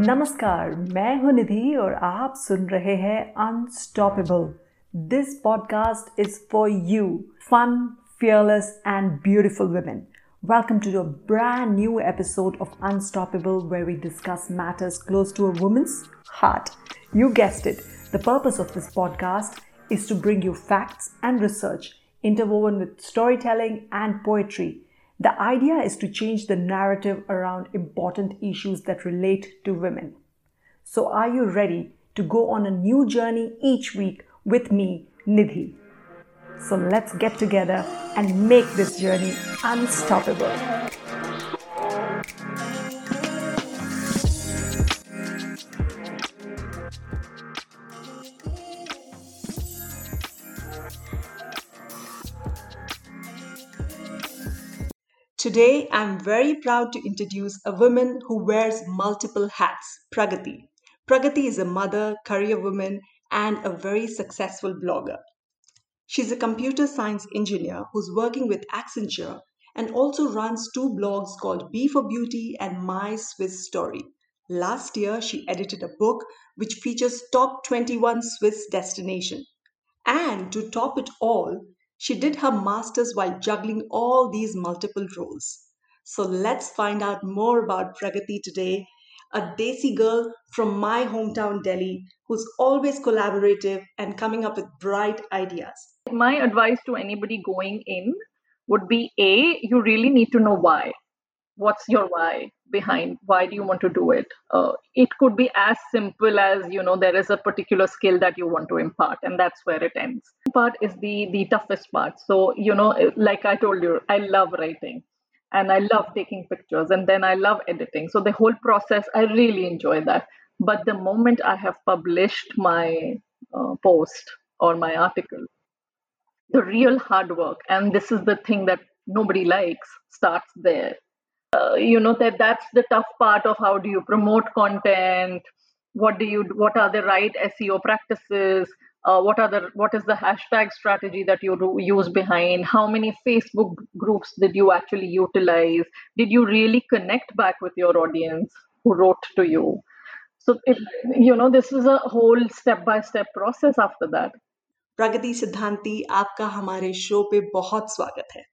नमस्कार मैं हूं निधि और आप सुन रहे हैं unstoppable this podcast is for you fun fearless and beautiful women. Welcome to a brand new episode of Unstoppable, where we discuss matters close to a woman's heart. You guessed it, the purpose of this podcast is to bring you facts and research interwoven with storytelling and poetry the idea is to change the narrative around important issues that relate to women. So, are you ready to go on a new journey each week with me, Nidhi? So, let's get together and make this journey unstoppable. Today, I'm very proud to introduce a woman who wears multiple hats, Pragati. Pragati is a mother, career woman, and a very successful blogger. She's a computer science engineer who's working with Accenture and also runs two blogs called Be for Beauty and My Swiss Story. Last year, she edited a book which features top 21 Swiss destinations. And to top it all, she did her master's while juggling all these multiple roles. So let's find out more about Pragati today, a Desi girl from my hometown Delhi who's always collaborative and coming up with bright ideas. My advice to anybody going in would be A, you really need to know why. What's your why? Behind. Why do you want to do it? Uh, it could be as simple as you know there is a particular skill that you want to impart and that's where it ends. Part is the the toughest part. So you know like i told you i love writing and i love taking pictures and then i love editing. So the whole process i really enjoy that. But the moment i have published my uh, post or my article the real hard work and this is the thing that nobody likes starts there uh, you know that that's the tough part of how do you promote content what do you what are the right seo practices uh, what are the what is the hashtag strategy that you do, use behind how many facebook groups did you actually utilize did you really connect back with your audience who wrote to you so if you know this is a whole step by step process after that प्रगति सिद्धांति आपका हमारे show पे बहुत स्वागत है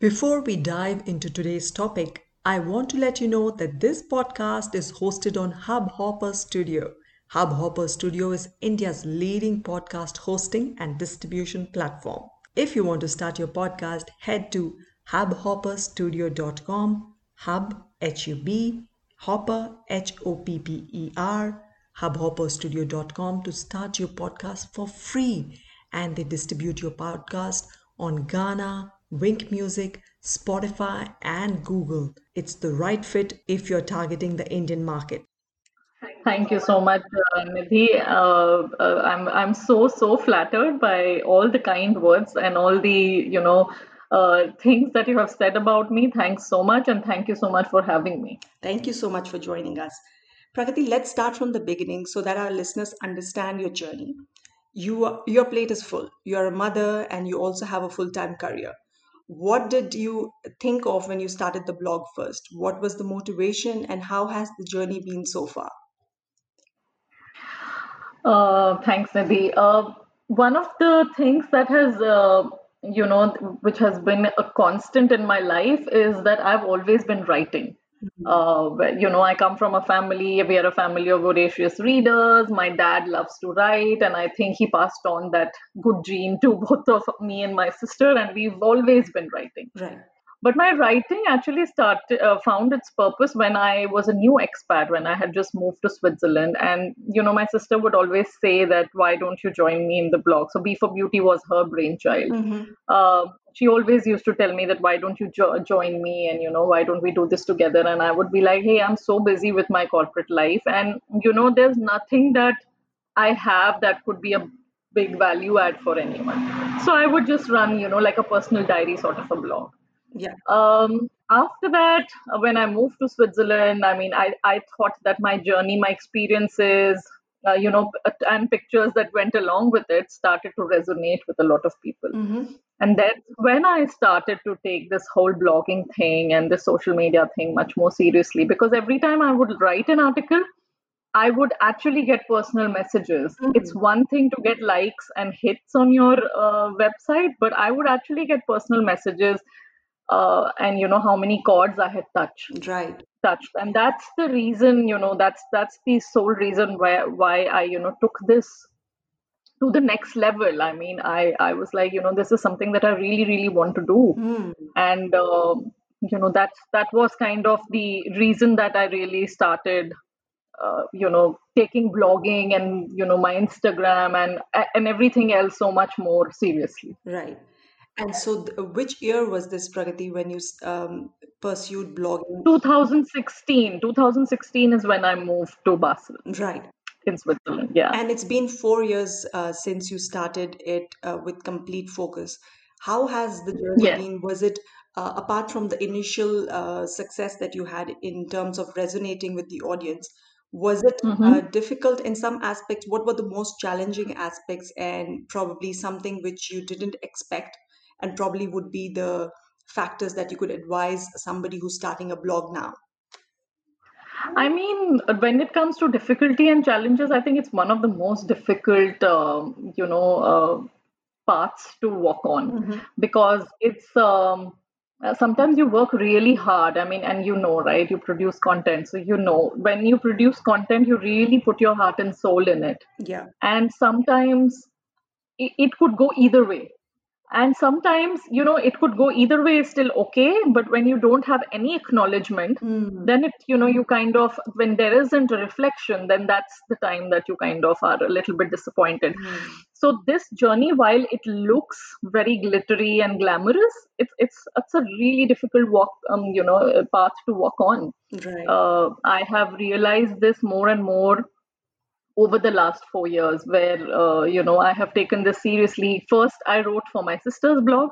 before we dive into today's topic, I want to let you know that this podcast is hosted on Hubhopper Studio. Hubhopper Studio is India's leading podcast hosting and distribution platform. If you want to start your podcast, head to hubhopperstudio.com, hub, H-U-B, hopper, H-O-P-P-E-R, hubhopperstudio.com to start your podcast for free. And they distribute your podcast on Gaana, Wynk Music, Spotify, and Google. It's the right fit if you're targeting the Indian market. Thank you so much, uh, Nidhi. Uh, uh, I'm I'm so so flattered by all the kind words and all the you know uh, things that you have said about me. Thanks so much, and thank you so much for having me. Thank you so much for joining us. Pragati, let's start from the beginning so that our listeners understand your journey. You your plate is full. You are a mother, and you also have a full time career what did you think of when you started the blog first? What was the motivation and how has the journey been so far? Uh, thanks, Nidhi. Uh, one of the things that has, uh, you know, which has been a constant in my life is that I've always been writing. Uh, you know, I come from a family, we are a family of voracious readers. My dad loves to write, and I think he passed on that good gene to both of me and my sister, and we've always been writing. Right. But my writing actually started uh, found its purpose when I was a new expat when I had just moved to Switzerland and you know my sister would always say that why don't you join me in the blog so Be for Beauty was her brainchild. Mm-hmm. Uh, she always used to tell me that why don't you jo- join me and you know why don't we do this together and I would be like hey I'm so busy with my corporate life and you know there's nothing that I have that could be a big value add for anyone. So I would just run you know like a personal diary sort of a blog yeah um, after that uh, when i moved to switzerland i mean i, I thought that my journey my experiences uh, you know and pictures that went along with it started to resonate with a lot of people mm-hmm. and then when i started to take this whole blogging thing and the social media thing much more seriously because every time i would write an article I would actually get personal messages. It's Mhm. one thing to get likes and hits on your uh, website, but I would actually get personal messages uh, and you know how many chords I had touched Right. touched and that's the reason you know that's that's the sole reason why why I you know took this to the next level I mean I I was like you know this is something that I really really want to do Hmm. and um, you know that that was kind of the reason that I really started uh, you know taking blogging and you know my Instagram and and everything else so much more seriously Right. And so, th- which year was this, Pragati, when you um, pursued blogging? 2016 2016 is when I moved to Basel Right. in Switzerland yeah And it's been four years uh, since you started it uh, with complete focus. How has the journey yes been? Was it, uh, apart from the initial uh, success that you had in terms of resonating with the audience, was it uh, hmm difficult in some aspects? What were the most challenging aspects, and probably something which you didn't expect, and probably would be the factors that you could advise somebody who's starting a blog now? I mean, when it comes to difficulty and challenges, I think it's one of the most difficult, um, you know, uh, paths to walk on hmm because it's um, uh, sometimes you work really hard. I mean, and you know, right? You produce content, so you know when you produce content, you really put your heart and soul in it, Yeah. and sometimes it, it could go either way and sometimes you know it could go either way is still okay but when you don't have any acknowledgement Mm. then it you know you kind of when there isn't a reflection then that's the time that you kind of are a little bit disappointed Mm. so this journey while it looks very glittery and glamorous it's it's it's a really difficult walk um you know path to walk on Right. uh, i have realized this more and more over the last four years where uh, you know i have taken this seriously first i wrote for my sister's blog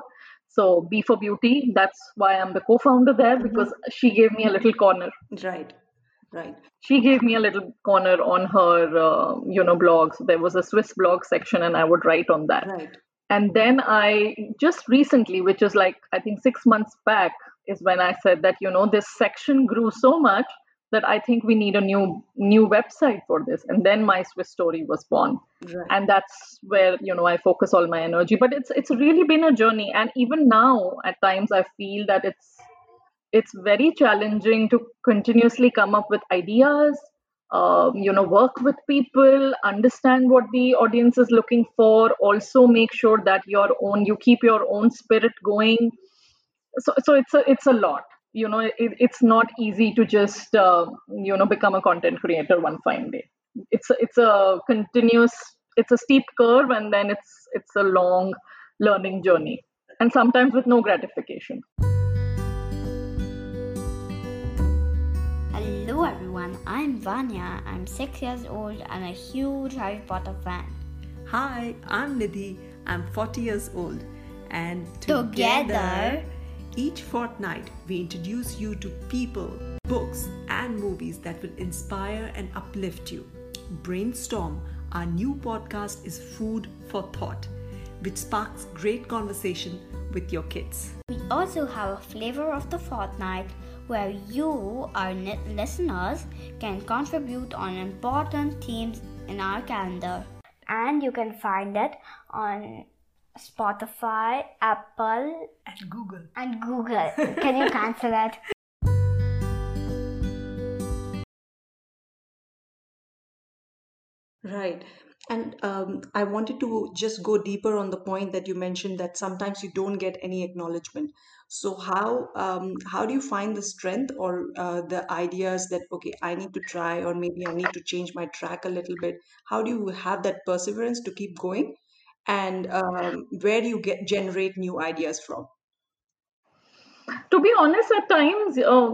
so b for beauty that's why i'm the co-founder there hmm because she gave me a little corner Right. Right. she gave me a little corner on her uh, you know blogs there was a swiss blog section and i would write on that Right. and then i just recently which is like i think 6 months back is when i said that you know this section grew so much that i think we need a new new website for this. And then my swiss story was born. Right. and that's where you know i focus all my energy. But it's it's really been a journey. And even now at times i feel that it's it's very challenging to continuously come up with ideas um, you know work with people understand what the audience is looking for. Also make sure that your own you keep your own spirit going. So so it's a it's a lot you know it, it's not easy to just uh, you know become a content creator one fine day it's a, it's a continuous it's a steep curve and then it's it's a long learning journey and sometimes with no gratification Hello everyone, I'm Vanya. I'm six years old and a huge Harry Potter fan. Hi, I'm Nidhi. I'm 40 years old. And Together- each fortnight, we introduce you to people, books, and movies that will inspire and uplift you. Brainstorm, our new podcast, is food for thought, which sparks great conversation with your kids. We also have a flavor of the fortnight where you, our listeners, can contribute on important themes in our calendar. And you can find it on Spotify, Apple, And Google. and Google. Can you cancel it? Right. And um, I wanted to just go deeper on the point that you mentioned that sometimes you don't get any acknowledgement. So how um, how do you find the strength or uh, the ideas that okay, I need to try or maybe I need to change my track a little bit? How do you have that perseverance to keep going? And um, where do you get generate new ideas from? to be honest at times uh,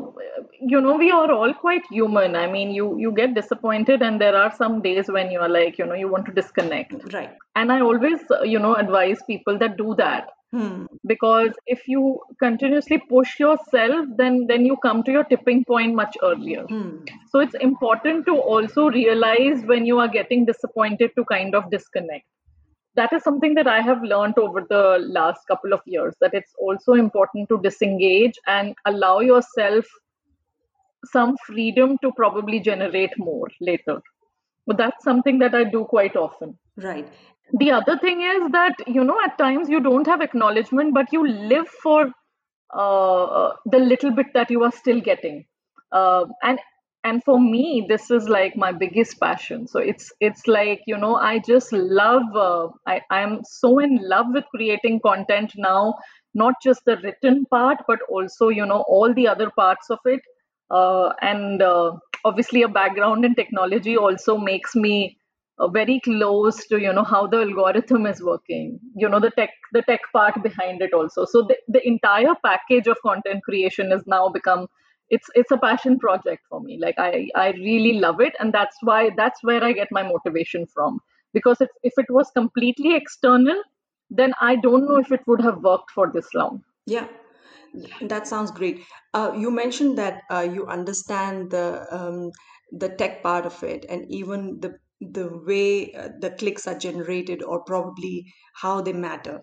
you know we are all quite human i mean you you get disappointed and there are some days when you are like you know you want to disconnect Right. and i always uh, you know advise people that do that Hmm. because if you continuously push yourself then then you come to your tipping point much earlier Hmm. so it's important to also realize when you are getting disappointed to kind of disconnect that is something that i have learned over the last couple of years that it's also important to disengage and allow yourself some freedom to probably generate more later. But that's something that i do quite often. Right. The other thing is that you know at times you don't have acknowledgement but you live for uh, the little bit that you are still getting. Uh, and and for me this is like my biggest passion. So it's it's like you know i just love uh, i i'm so in love with creating content now not just the written part but also you know all the other parts of it. Uh, and uh, obviously a background in technology also makes me uh, very close to you know how the algorithm is working you know the tech the tech part behind it also. So the, the entire package of content creation has now become it's it's a passion project for me. Like i i really love it and that's why that's where i get my motivation from. Because if, if it was completely external then i don't know if it would have worked for this long. Yeah. That sounds great. Uh, you mentioned that uh, you understand the um, the tech part of it and even the the way uh, the clicks are generated or probably how they matter.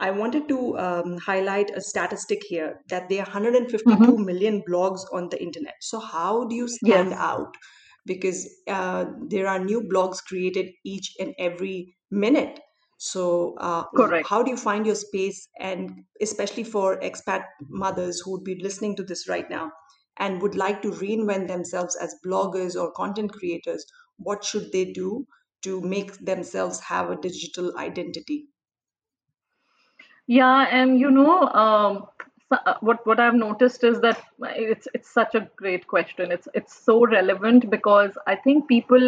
I wanted to um, highlight a statistic here that there are 152 mm-hmm. million blogs on the internet. So, how do you stand yes out? Because uh, there are new blogs created each and every minute. So, uh, how do you find your space? And especially for expat mothers who would be listening to this right now and would like to reinvent themselves as bloggers or content creators, what should they do to make themselves have a digital identity? Yeah and you know um, so- uh, what what i've noticed is that it's it's such a great question it's it's so relevant because i think people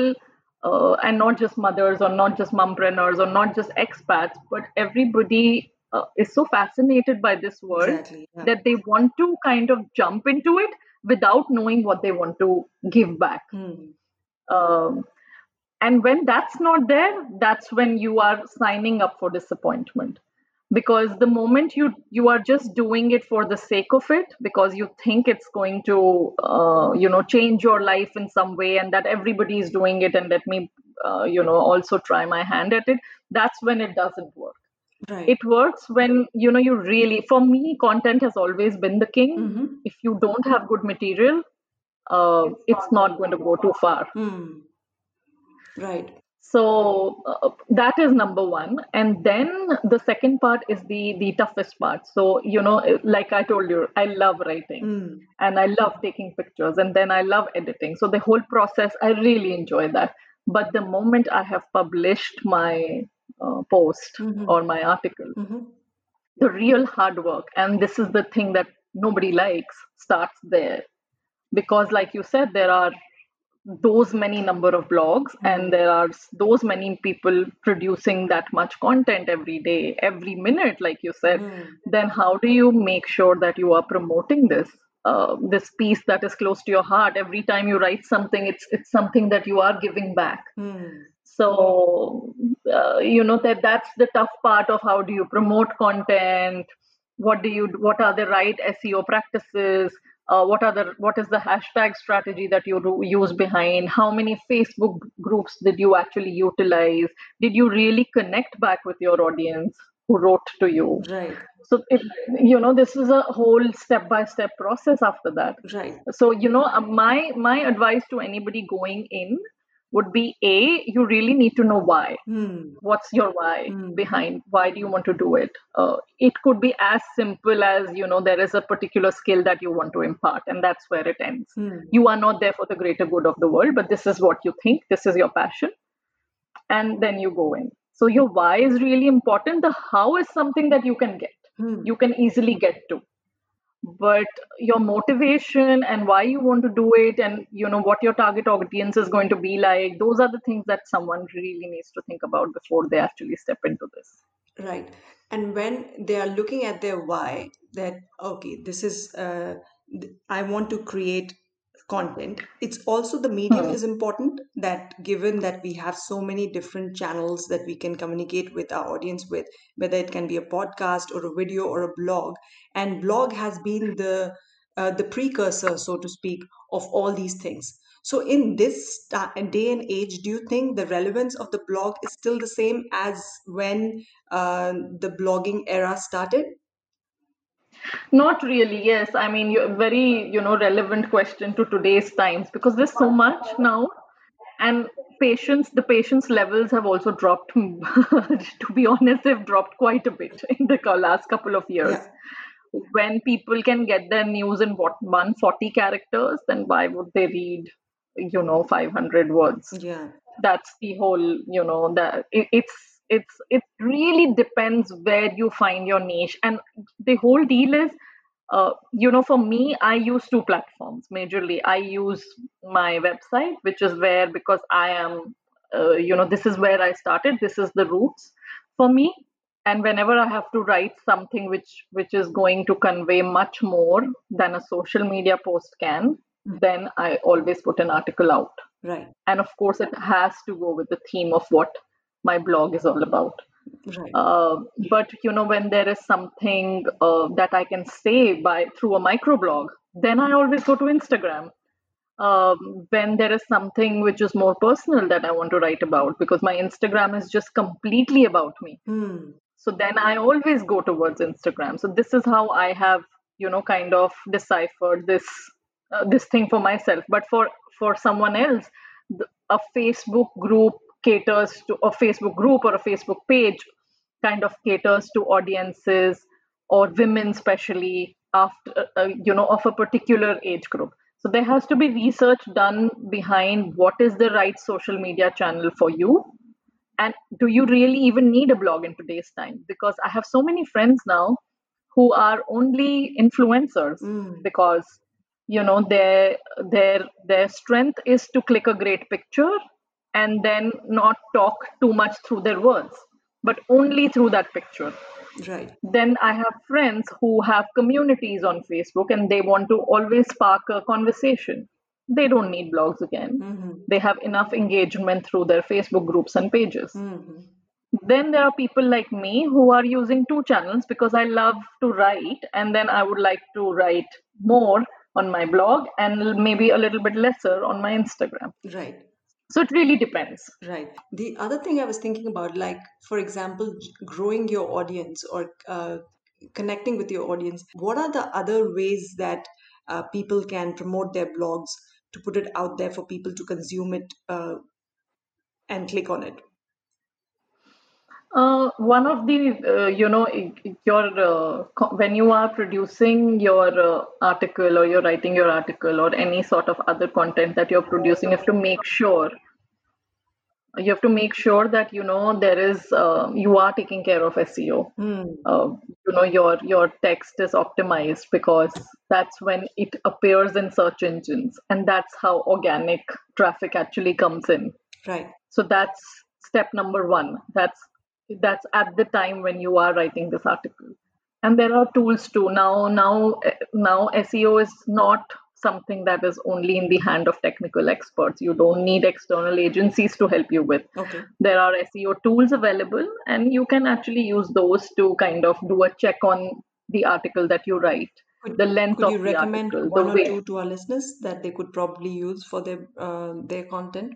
uh, and not just mothers or not just mompreneurs or not just expats but everybody uh, is so fascinated by this world Exactly. Yeah. that they want to kind of jump into it without knowing what they want to give back Hmm. um, and when that's not there that's when you are signing up for disappointment because the moment you you are just doing it for the sake of it because you think it's going to uh, you know change your life in some way and that everybody is doing it and let me uh, you know also try my hand at it that's when it doesn't work Right. it works when you know you really for me content has always been the king Mm-hmm. if you don't have good material uh, it's not going to go too far Hmm. Right. So uh, that is number one and then the second part is the the toughest part so you know like i told you i love writing Hmm. and i love taking pictures and then i love editing so the whole process i really enjoy that but the moment i have published my uh, post Mm-hmm. or my article Mm-hmm. the real hard work and this is the thing that nobody likes starts there because like you said there are those many number of blogs and there are those many people producing that much content every day every minute like you said. Hmm. then how do you make sure that you are promoting this uh, this piece that is close to your heart? Every time you write something it's it's something that you are giving back. Hmm. so uh, you know that that's the tough part of how do you promote content? What do you what are the right seo practices uh, what are the what is the hashtag strategy that you do, use behind how many facebook groups did you actually utilize did you really connect back with your audience who wrote to you Right. so it, you know this is a whole step by step process after that Right. so you know uh, my my advice to anybody going in would be a you really need to know why Hmm. what's your why Hmm. behind why do you want to do it uh, it could be as simple as you know there is a particular skill that you want to impart and that's where it ends Hmm. you are not there for the greater good of the world but this is what you think this is your passion and then you go in so your why is really important the how is something that you can get Hmm. you can easily get to but your motivation and why you want to do it and you know what your target audience is going to be like those are the things that someone really needs to think about before they actually step into this Right. And when they are looking at their why, that, okay, this is, uh, I want to create content. It's also the medium Hmm. is important that given that we have so many different channels that we can communicate with our audience with, whether it can be a podcast or a video or a blog. And blog has been the, uh, the precursor, so to speak, of all these things. So, in this day and age, do you think the relevance of the blog is still the same as when uh, the blogging era started? Not really yes i mean you very you know relevant question to today's times because there's so much now and patience the patience levels have also dropped to be honest they've dropped quite a bit in the last couple of years Yeah. when people can get their news in what 140 characters then why would they read you know 500 words Yeah. that's the whole you know that it, it's it's it really depends where you find your niche. And the whole deal is uh, you know for me i use two platforms majorly. I use my website which is where because i am uh, you know this is where i started. This is the roots for me. And whenever i have to write something which which is going to convey much more than a social media post can then i always put an article out. Right. and of course it has to go with the theme of what my blog is all about. Right. uh, but you know when there is something uh, that i can say by through a microblog then i always go to instagram. Um, when there is something which is more personal that i want to write about because my instagram is just completely about me. Hmm. so then i always go towards instagram. So this is how i have you know kind of deciphered this uh, this thing for myself. But for for someone else a facebook group caters to a facebook group or a facebook page kind of caters to audiences or women especially after uh, uh, you know of a particular age group. So there has to be research done behind what is the right social media channel for you. And do you really even need a blog in today's time? Because i have so many friends now who are only influencers Mm. because you know their their their strength is to click a great picture and then not talk too much through their words but only through that picture Right. then i have friends who have communities on facebook and they want to always spark a conversation they don't need blogs again Mm-hmm. they have enough engagement through their facebook groups and pages Mm-hmm. then there are people like me who are using two channels because i love to write and then i would like to write more on my blog and maybe a little bit lesser on my instagram Right. So it really depends Right. The other thing I was thinking about, like, for example, growing your audience or uh, connecting with your audience, what are the other ways that uh, people can promote their blogs to put it out there for people to consume it uh, and click on it? Uh, one of the, uh, you know, your uh, co- when you are producing your uh, article or you're writing your article or any sort of other content that you're producing, you have to make sure you have to make sure that you know there is uh, you are taking care of SEO. Hmm. Uh, you know your your text is optimized because that's when it appears in search engines, and that's how organic traffic actually comes in Right. so that's step number one that's that's at the time when you are writing this article and there are tools too now now now seo is not something that is only in the hand of technical experts you don't need external agencies to help you with Okay. there are seo tools available and you can actually use those to kind of do a check on the article that you write Could, the length could of you the recommend article one the or way two to our listeners that they could probably use for their uh, their content?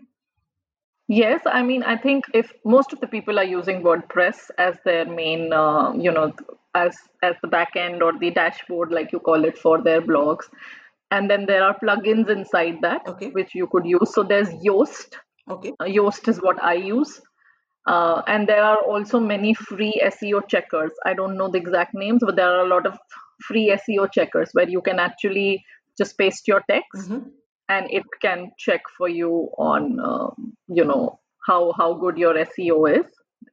Yes, I mean, I think if most of the people are using WordPress as their main, uh, you know, as as the back end or the dashboard, like you call it, for their blogs, and then there are plugins inside that Okay. which you could use. So there's Yoast. Okay. Uh, Yoast is what I use, uh, and there are also many free SEO checkers. I don't know the exact names, but there are a lot of free SEO checkers where you can actually just paste your text Mm-hmm. And it can check for you on um, you know how how good your SEO is.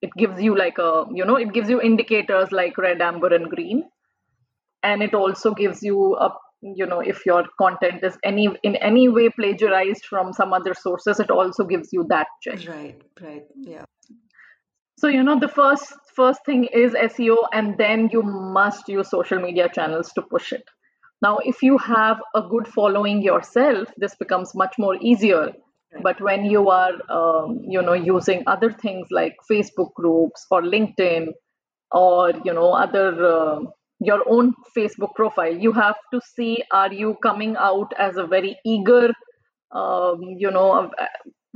It gives you like a you know it gives you indicators like red, amber, and green, and it also gives you a you know if your content is any in any way plagiarized from some other sources, it also gives you that check. Right. Right. Yeah. So you know the first first thing is SEO, and then you must use social media channels to push it. Now, if you have a good following yourself, this becomes much more easier. But when you are, um, you know, using other things like Facebook groups or LinkedIn, or you know, other uh, your own Facebook profile, you have to see: are you coming out as a very eager, um, you know,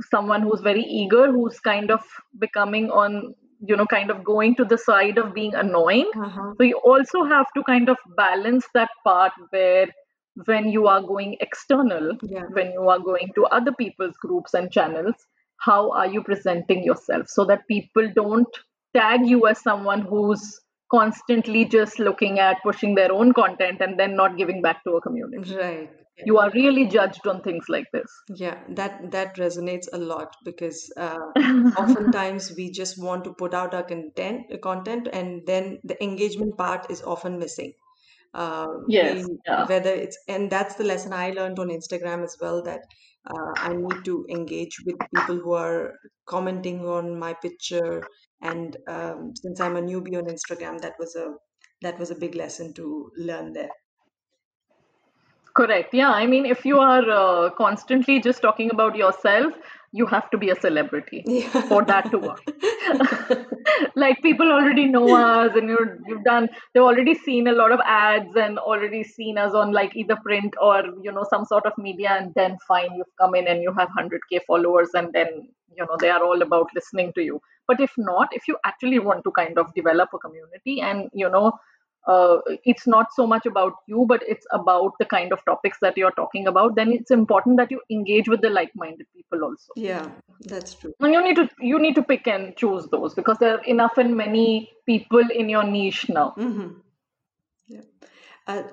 someone who's very eager, who's kind of becoming on, you know, kind of going to the side of being annoying, Uh-huh. so you also have to kind of balance that part where when you are going external, Yeah. when you are going to other people's groups and channels, how are you presenting yourself so that people don't tag you as someone who's constantly just looking at pushing their own content and then not giving back to a community right you are really judged on things like this. Yeah that that resonates a lot because uh, oftentimes we just want to put out our content content and then the engagement part is often missing. Uh, yes we, yeah. whether it's and that's the lesson i learned on instagram as well that uh, i need to engage with people who are commenting on my picture and um, since i'm a newbie on instagram that was a that was a big lesson to learn there Correct. Yeah. I mean, if you are uh, constantly just talking about yourself, you have to be a celebrity yeah for that to work. like people already know us, and you're, you've done. They've already seen a lot of ads and already seen us on like either print or you know some sort of media, and then fine, you've come in and you have hundred k followers, and then you know they are all about listening to you. But if not, if you actually want to kind of develop a community and you know uh, it's not so much about you but it's about the kind of topics that you're talking about then it's important that you engage with the like-minded people also. Yeah that's true. And you need to you need to pick and choose those because there are enough and many people in your niche now. Mm-hmm. yeah. Uh,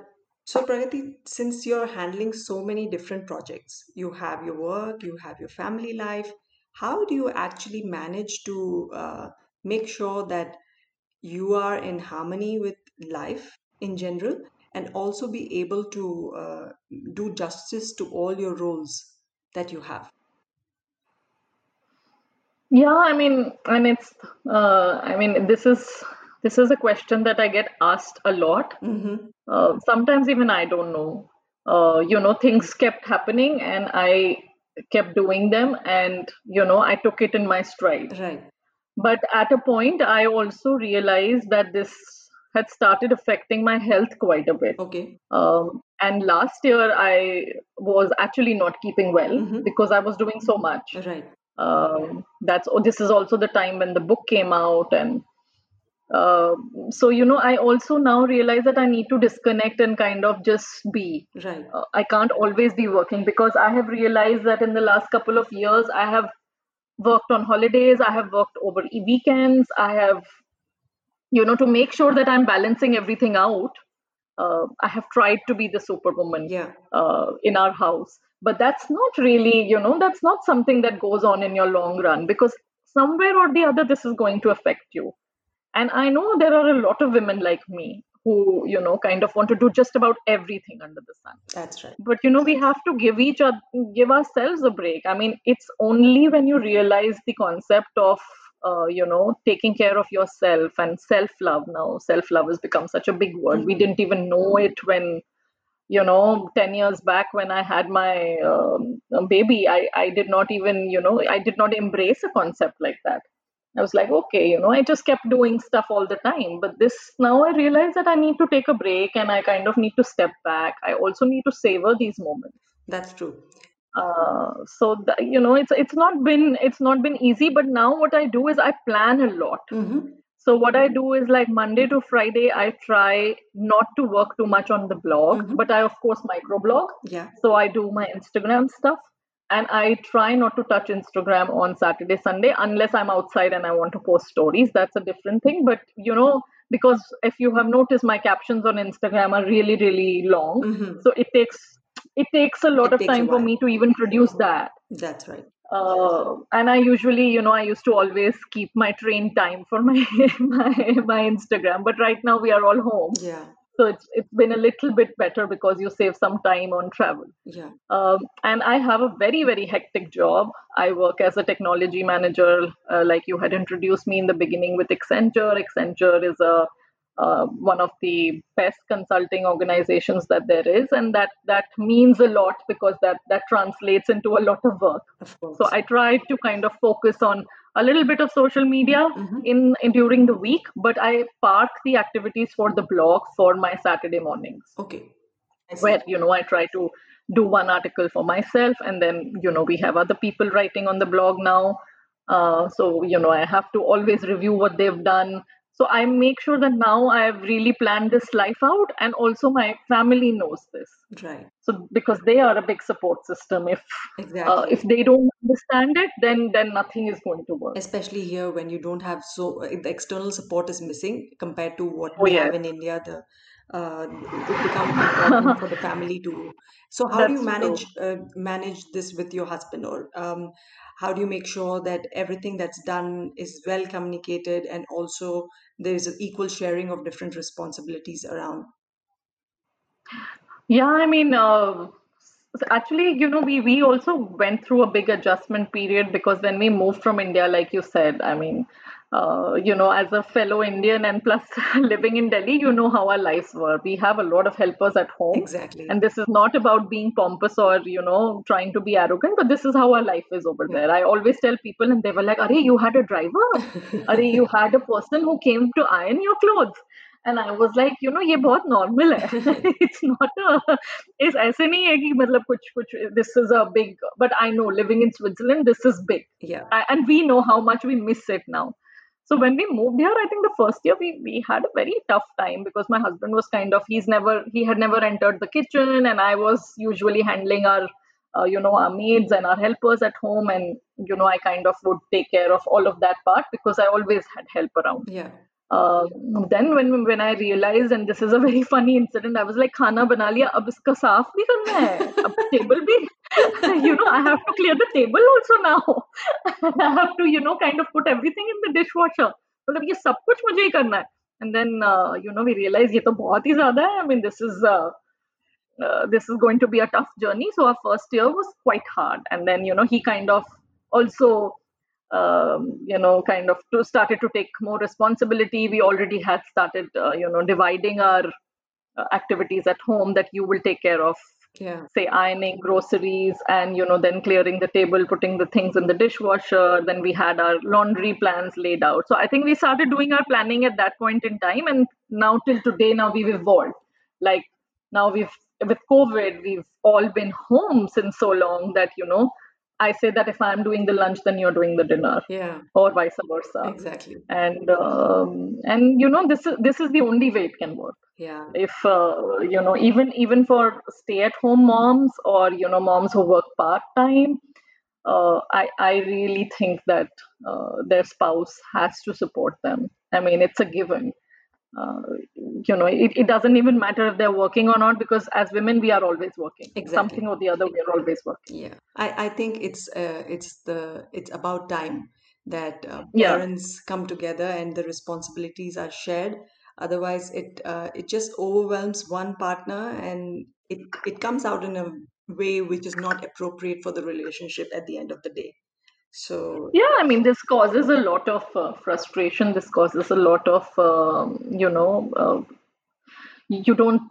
so pragati since you're handling so many different projects you have your work you have your family life how do you actually manage to uh, make sure that you are in harmony with life in general and also be able to uh, do justice to all your roles that you have. Yeah i mean and it's uh, i mean this is this is a question that i get asked a lot. Mm-hmm. uh, sometimes even i don't know. Uh, you know things kept happening and i kept doing them and you know i took it in my stride. Right. But at a point i also realized that this had started affecting my health quite a bit. Okay. Um, and last year i was actually not keeping well mm-hmm. because i was doing so much. Right. Um, that's oh, this is also the time when the book came out and uh, so you know i also now realize that i need to disconnect and kind of just be. Right. Uh, i can't always be working because i have realized that in the last couple of years i have worked on holidays i have worked over weekends i have you know to make sure that i'm balancing everything out uh, i have tried to be the superwoman yeah. uh, in our house. But that's not really you know that's not something that goes on in your long run because somewhere or the other this is going to affect you. And i know there are a lot of women like me who you know kind of want to do just about everything under the sun. That's right. But you know we have to give each other give ourselves a break. I mean it's only when you realize the concept of uh, you know taking care of yourself and self love now. Self love has become such a big word. We Mhm. didn't even know it when you know 10 years back when i had my um, baby. I, I did not even you know i did not embrace a concept like that. I was like okay you know i just kept doing stuff all the time. But this now i realize that i need to take a break and i kind of need to step back. I also need to savor these moments. That's true uh, so you know it's it's not been it's not been easy but now what i do is i plan a lot mm-hmm. so what I do is like Monday to Friday, I try not to work too much on the blog, Mhm. but I of course microblog. yeah So I do my Instagram stuff, and I try not to touch Instagram on Saturday, Sunday unless I'm outside and I want to post stories. That's a different thing. But you know, because if you have noticed, my captions on Instagram are really, really long, mm-hmm. so it takes it takes a lot It of time for me to even produce that that's right uh, and I usually, you know, I used to always keep my train time for my my my Instagram. But right now we are all home, yeah so it's it's been a little bit better because you save some time on travel. yeah Um, and I have a very very hectic job. I work as a technology manager, uh, like you had introduced me in the beginning with Accenture. Accenture is a uh, one of the best consulting organizations that there is, and that that means a lot because that that translates into a lot of work. of So I try to kind of focus on a little bit of social media Mhm. in, in during the week, but I park the activities for the blog for my Saturday mornings, okay where you know I try to do one article for myself, and then you know we have other people writing on the blog now. Uh, so you know I have to always review what they've done. So i make sure that now i have really planned this life out and also my family knows this. Right. So because they are a big support system if exactly. uh, if they don't understand it then then nothing is going to work. Especially here when you don't have so the external support is missing compared to what oh we yes. have in india the uh, it becomes important for the family to so how do you manage uh, manage this with your husband? Or um, how do you make sure that everything that's done is well communicated and also there is an equal sharing of different responsibilities around? Yeah, I mean, uh, actually, you know, we we also went through a big adjustment period because when we moved from India, like you said, I mean, uh, you know, as a fellow Indian and plus living in Delhi, you know how our lives were. We have a lot of helpers at home, exactly and this is not about being pompous or you know trying to be arrogant, but this is how our life is over yeah there. I always tell people, and they were like, "Arey, you had a driver? Arey, you had a person who came to iron your clothes." And I was like, you know, ये बहुत normal है. It's not a, इस ऐसे नहीं है कि मतलब कुछ कुछ this is a big, but I know living in Switzerland, this is big. yeah I, and we know how much we miss it now. So when we moved here, I think the first year we, we had a very tough time because my husband was kind of he's never he had never entered the kitchen and I was usually handling our uh, you know our maids and our helpers at home and you know I kind of would take care of all of that part because I always had help around. yeah Uh, then when when I realized and this is a very funny incident, I was like खाना बना लिया अब इसका साफ भी करना है अब टेबल भी you know I have to clear the table also now I have to you know kind of put everything in the dishwasher मतलब ये सब कुछ मुझे ही करना है and then uh, you know we realize ये तो बहुत ही ज्यादा है I mean this is uh, uh, this is going to be a tough journey so our first year was quite hard and then you know he kind of also um, you know kind of to started to take more responsibility. We already had started uh, you know dividing our uh, activities at home that you will take care of. Yeah. Say ironing groceries and you know then clearing the table putting the things in the dishwasher. Then we had our laundry plans laid out. So i think we started doing our planning at that point in time and now till today now we've evolved. Like now we've with covid we've all been home since so long that you know i say that if i'm doing the lunch then you're doing the dinner. Yeah. Or vice versa. Exactly. And um, and you know this is this is the only way it can work. Yeah. If uh, you know even even for stay at home moms or you know moms who work part time uh, i i really think that uh, their spouse has to support them. I mean it's a given uh, you know it, it doesn't even matter if they're working or not because as women we are always working. Exactly. Something or the other we are always working. Yeah, I, I think it's uh, it's the it's about time that uh, yeah. parents come together and the responsibilities are shared. Otherwise, it uh, it just overwhelms one partner and it it comes out in a way which is not appropriate for the relationship at the end of the day. So yeah i mean this causes a lot of uh, frustration. This causes a lot of um, you know uh, you don't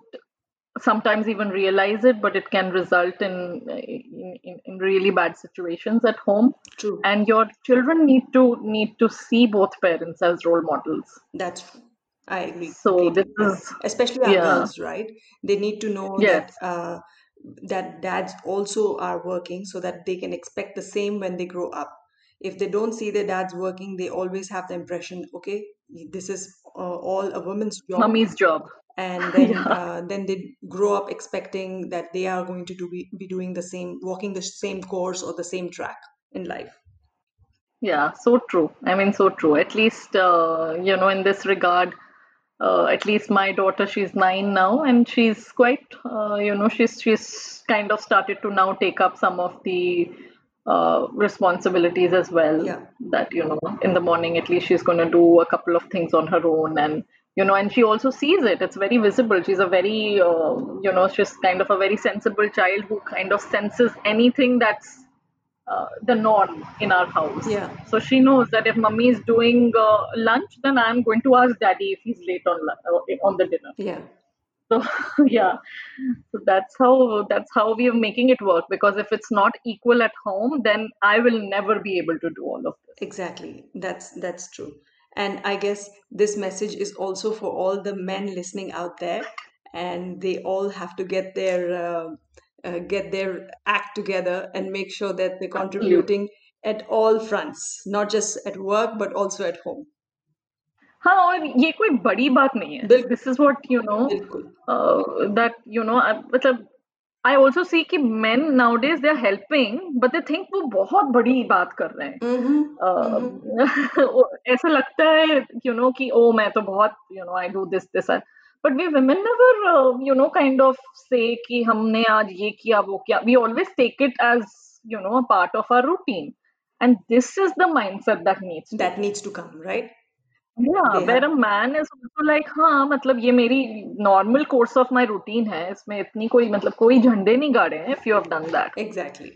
sometimes even realize it but it can result in, in in really bad situations at home. True, and your children need to need to see both parents as role models. That's true. I agree so this is Especially our yeah. girls, right? They need to know that uh, that dads also are working so that they can expect the same when they grow up. If they don't see their dads working, they always have the impression, okay, this is uh, all a woman's job, mummy's job. And then yeah. uh, then they grow up expecting that they are going to do, be, be doing the same, walking the same course or the same track in life. yeah so true. I mean so true. At least uh, you know in this regard uh, at least my daughter she's nine now and she's quite uh, you know she's she's kind of started to now take up some of the uh, responsibilities as well. Yeah, that you know in the morning at least she's going to do a couple of things on her own and you know and she also sees it. It's very visible. She's a very uh, you know she's kind of a very sensible child who kind of senses anything that's uh, the norm in our house. yeah, So she knows that if mummy is doing uh, lunch, then I'm going to ask daddy if he's late on uh, on the dinner. yeah. So yeah, so that's how that's how we are making it work. Because if it's not equal at home, then I will never be able to do all of this. Exactly. That's that's true. And I guess this message is also for all the men listening out there, and they all have to get their uh, uh, get their act together and make sure that they're Absolutely. contributing at all fronts, not just at work but also at home. हाँ और ये कोई बड़ी बात नहीं है बिल्कुल। This is what you know बिल्कुल दैट यू नो मतलब आई ऑल्सो सी कि main now days they are helping but they think वो बहुत बड़ी बात कर रहे हैं हम्म Uh, ऐसा लगता है यू नो कि ओ मैं तो बहुत you know I do this this but we women never you know kind of से कि हमने आज ये किया वो किया we always take it as you know a part of our routine and this is the mindset that needs that needs to come right yeah They where have- a man is also like हाँ मतलब ये मेरी normal course of my routine है इसमें इतनी कोई मतलब कोई झंडे नहीं गाड़े हैं if you have done that exactly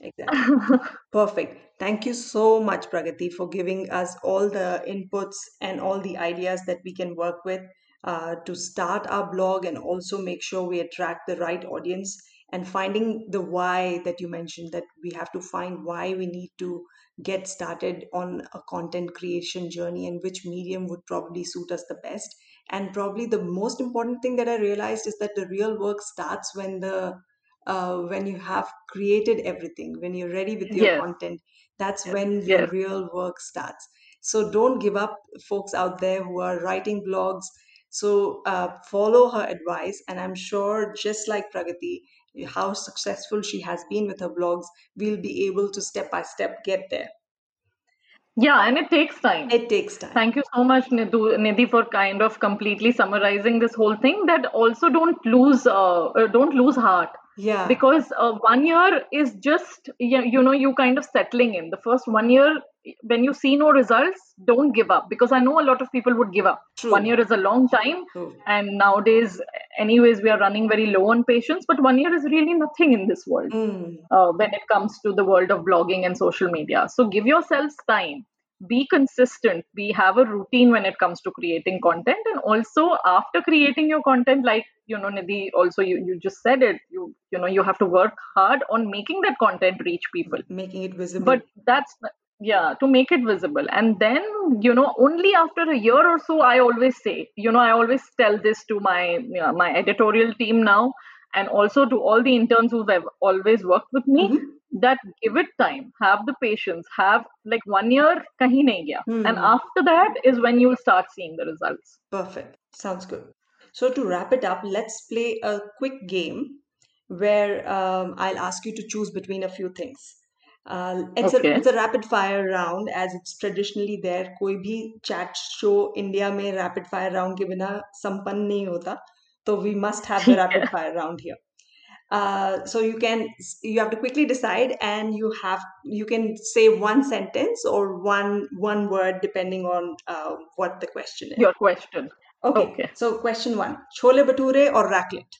exactly Perfect. Thank you so much, Pragati, for giving us all the inputs and all the ideas that we can work with uh, to start our blog and also make sure we attract the right audience and finding the why that you mentioned that we have to find why we need to get started on a content creation journey and which medium would probably suit us the best. And probably the most important thing that I realized is that the real work starts when the uh, when you have created everything, when you're ready with your Yes. content, that's Yes, when yes. real work starts. So don't give up, folks out there who are writing blogs. So uh, follow her advice, and I'm sure, just like Pragati, how successful she has been with her blogs, we'll be able to step by step get there. yeah and it takes time It takes time. Thank you so much, Nidhu, Nidhi, for kind of completely summarizing this whole thing. That also don't lose, uh, don't lose heart Yeah. because uh, one year is just you know you kind of settling in. The first one year, when you see no results, don't give up because I know a lot of people would give up. True. One year is a long time, True. and nowadays, anyways, we are running very low on patience. But one year is really nothing in this world Mm. uh, when it comes to the world of blogging and social media. So give yourselves time, be consistent, be have a routine when it comes to creating content, and also after creating your content, like you know, Nidhi, also you, you just said it, you you know you have to work hard on making that content reach people. Making it visible. But that's yeah to make it visible and then you know only after a year or so i always say you know i always tell this to my you know, my editorial team now and also to all the interns who've always worked with me Mhm. that give it time have the patience have like one year kahin nahi gaya and Hmm. after that is when you'll start seeing the results Perfect. Sounds good. So, to wrap it up, let's play a quick game where um, I'll ask you to choose between a few things. Uh, it's, okay. a, it's a rapid fire round as it's traditionally there. कोई भी chat show India में rapid fire round के बिना संपन्न नहीं होता. So we must have the rapid yeah. fire round here. Uh, so you can you have to quickly decide and you have you can say one sentence or one one word depending on uh, what the question is your question okay, okay. so question one chole bhature or raclette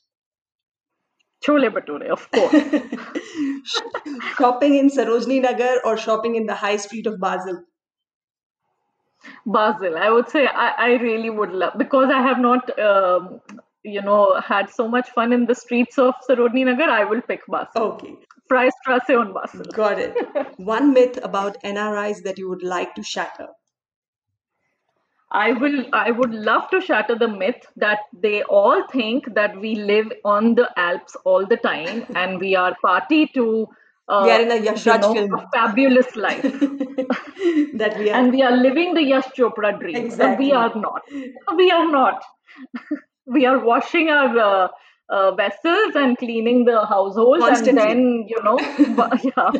chole bhature of course shopping in Sarojini Nagar or shopping in the high street of Basel? Basel, I would say I, I really would love because I have not, um, you know, had so much fun in the streets of Sarojini Nagar. I will pick Basel. Okay, Freistrasse on Basel. got it. One myth about NRIs that you would like to shatter. I will. I would love to shatter the myth that they all think that we live on the Alps all the time and we are party to. Uh, We are in a Yash you know, film. a fabulous life, that we are. and we are living the Yash Chopra dream. But we are not. We are not. we are washing our uh, uh, vessels and cleaning the household Constantly. and then you know yeah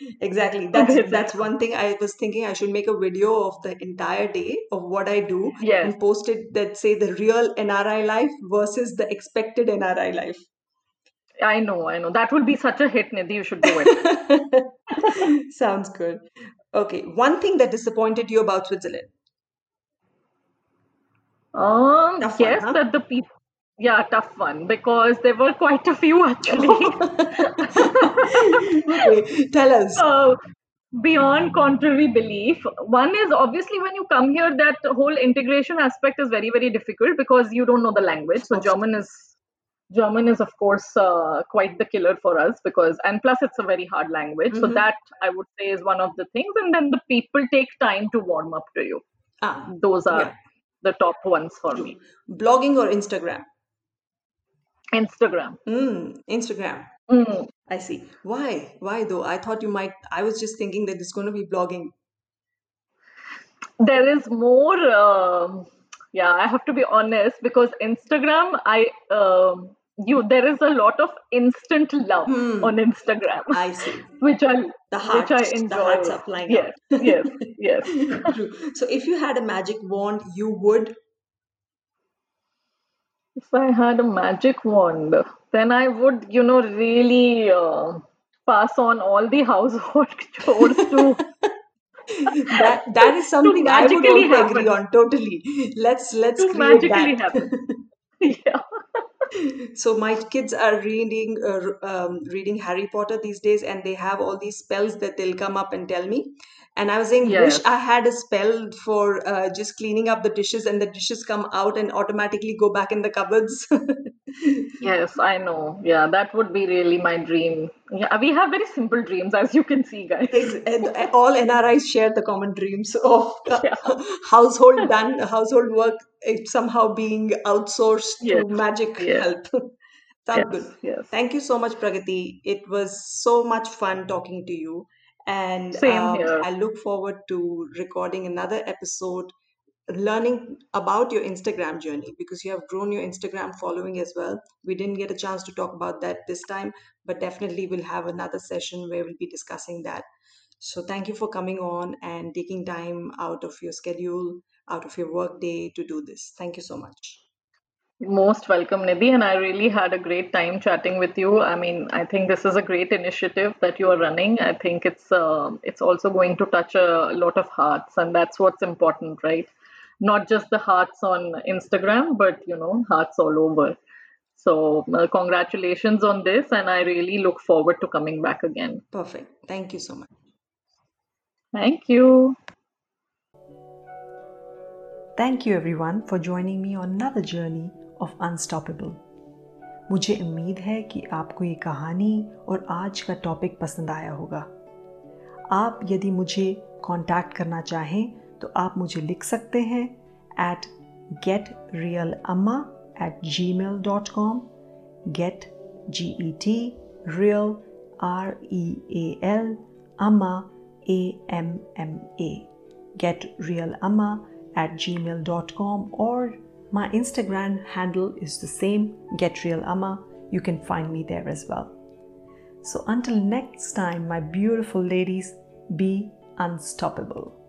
exactly that's that's one thing i was thinking i should make a video of the entire day of what i do yes. and post it that say the real nri life versus the expected nri life I know, I know. That will be such a hit, Nidhi. You should do it. Sounds good. Okay. One thing that disappointed you about Switzerland? Um, yes, one, huh? that the people yeah, tough one because there were quite a few actually. okay tell us so, beyond contrary belief, one is obviously when you come here, that whole integration aspect is very, very difficult because you don't know the language. So, German is German is of course uh, quite the killer for us because and plus it's a very hard language. So Mhm. that I would say is one of the things, and then the people take time to warm up to you. ah, Those are Yeah. the top ones for me. blogging or Instagram Instagram. mm, Instagram Mm. I see why why though I thought you might I was just thinking that it's going to be blogging there is more. Um, yeah, I have to be honest because Instagram, I um, you there is a lot of instant love Hmm. on Instagram, I see. which I The hearts, which I enjoy. the hearts are flying Yes, yes, yes. True. So if you had a magic wand, you would. If I had a magic wand, then I would, you know, really uh, pass on all the household chores to that that is something I would also agree on. Totally. Let's let's to create magically that. happen. yeah. So my kids are reading uh, um, reading Harry Potter these days, and they have all these spells that they'll come up and tell me. And I was saying, wish I had a spell for uh, just cleaning up the dishes, and the dishes come out and automatically go back in the cupboards. Yes, I know. Yeah, that would be really my dream. Yeah, we have very simple dreams, as you can see, guys. All NRIs share the common dreams of Yeah. household done, household work eh, somehow being outsourced Yes. through magic Yes. help. Sounds good. Yes. Yes. Thank you so much, Pragati. It was so much fun talking to you. And Same um, here. I look forward to recording another episode, learning about your Instagram journey because you have grown your Instagram following as well. We didn't get a chance to talk about that this time, but definitely we'll have another session where we'll be discussing that. So thank you for coming on and taking time out of your schedule, out of your work day to do this. Thank you so much. Most welcome, Nidhi, and I really had a great time chatting with you. I mean, I think this is a great initiative that you are running. I think it's uh, it's also going to touch a lot of hearts, and that's what's important, right? Not just the hearts on Instagram, but you know, hearts all over. So, uh, congratulations on this, and I really look forward to coming back again. Perfect. Thank you so much. Thank you. Thank you everyone for joining me on another journey of Unstoppable. मुझे उम्मीद है कि आपको ये कहानी और आज का टॉपिक पसंद आया होगा आप यदि मुझे कांटेक्ट करना चाहें तो आप मुझे लिख सकते हैं at getrealamma at gmail.com get g e t real r e a l amma a m m a getrealamma at gmail.com or my instagram handle is the same getrealamma you can find me there as well so until next time my beautiful ladies be unstoppable